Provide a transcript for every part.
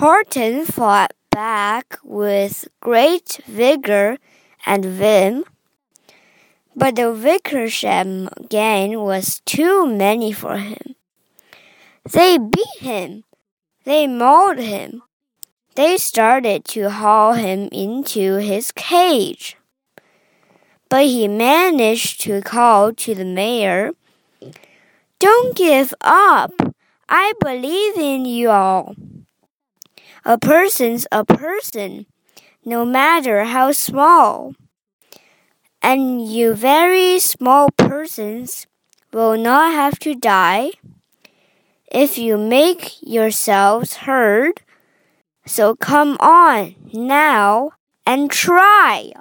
Horton fought back with great vigor and vim, but the Wickersham gang was too many for him. They beat him, they mauled him, they started to haul him into his cage. But he managed to call to the mayor, Don't give up. I believe in you all. A person's a person, no matter how small. And you very small persons will not have to die if you make yourselves heard. So come on now and try.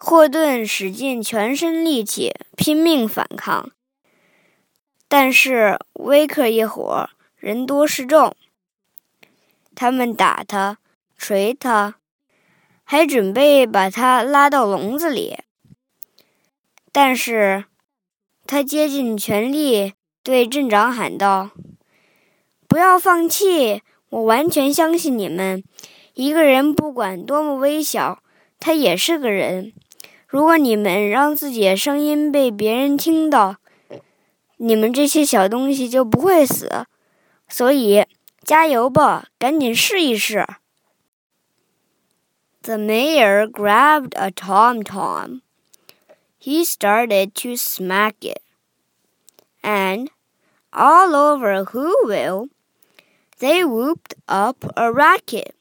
霍顿使尽全身力气拼命反抗，但是威克一伙人多势众， 他们打他、捶他，还准备把他拉到笼子里。但是，他竭尽全力对镇长喊道：“不要放弃，我完全相信你们。一个人不管多么微小，他也是个人。如果你们让自己的声音被别人听到，你们这些小东西就不会死。所以。”加油吧，赶紧试一试。The mayor grabbed a tom tom. He started to smack it. And all over Whoville, they whooped up a racket.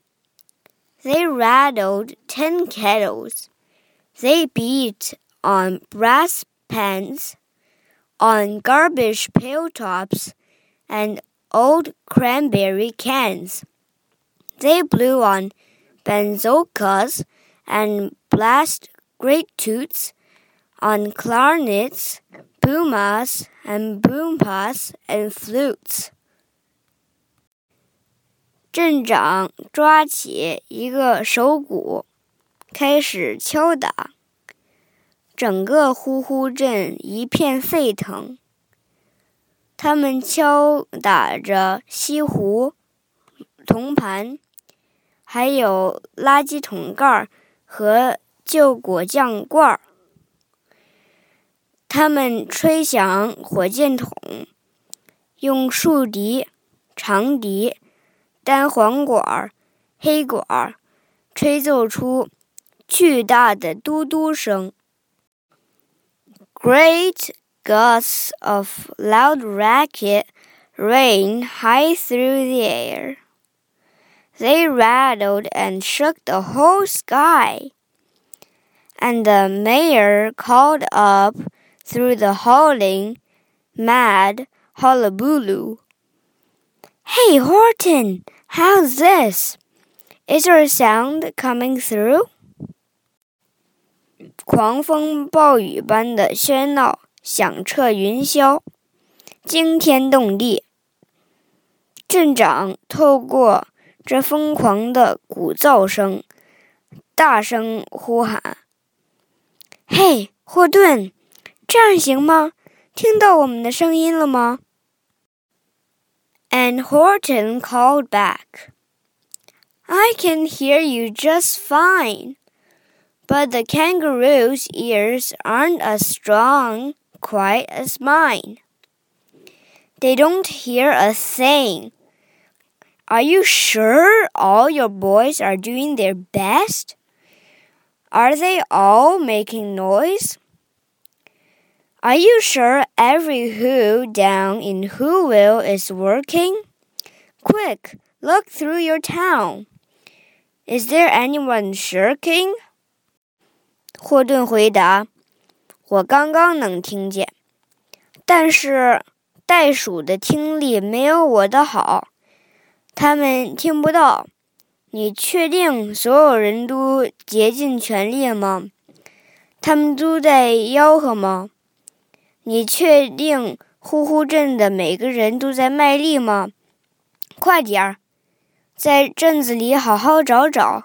They rattled tin kettles. They beat on brass pans, on garbage pail tops, and old cranberry cans. They blew on bazookas and blast great toots on clarinets, pumas, and boompas and flutes. 镇长抓起一个手鼓，开始敲打，整个呼呼镇一片沸腾。他们敲打着西湖、铜盘，还有垃圾桶盖和旧果酱罐儿。他们吹响火箭筒，用竖笛、长笛、单簧管、黑管吹奏出巨大的嘟嘟声。Great Gusts of loud racket rained high through the air. They rattled and shook the whole sky. And the mayor called up through the howling, mad hullabaloo. Hey, Horton, how's this? Is there a sound coming through? 狂风暴雨般的喧闹 响彻云霄，惊天动地。镇长透过这疯狂的鼓噪声，大声呼喊：“嘿，霍顿，这样行吗？听到我们的声音了吗？”And Horton called back, "I can hear you just fine, but the kangaroo's ears aren't as strong." quite as mine. They don't hear a thing. Are you sure all your boys are doing their best? Are they all making noise? Are you sure every who down in Whoville is working? Quick, look through your town. Is there anyone shirking? 霍顿回答。 我刚刚能听见，但是袋鼠的听力没有我的好，他们听不到。你确定所有人都竭尽全力吗？他们都在吆喝吗？你确定呼呼镇的每个人都在卖力吗？快点儿，在镇子里好好找找，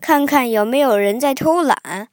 看看有没有人在偷懒。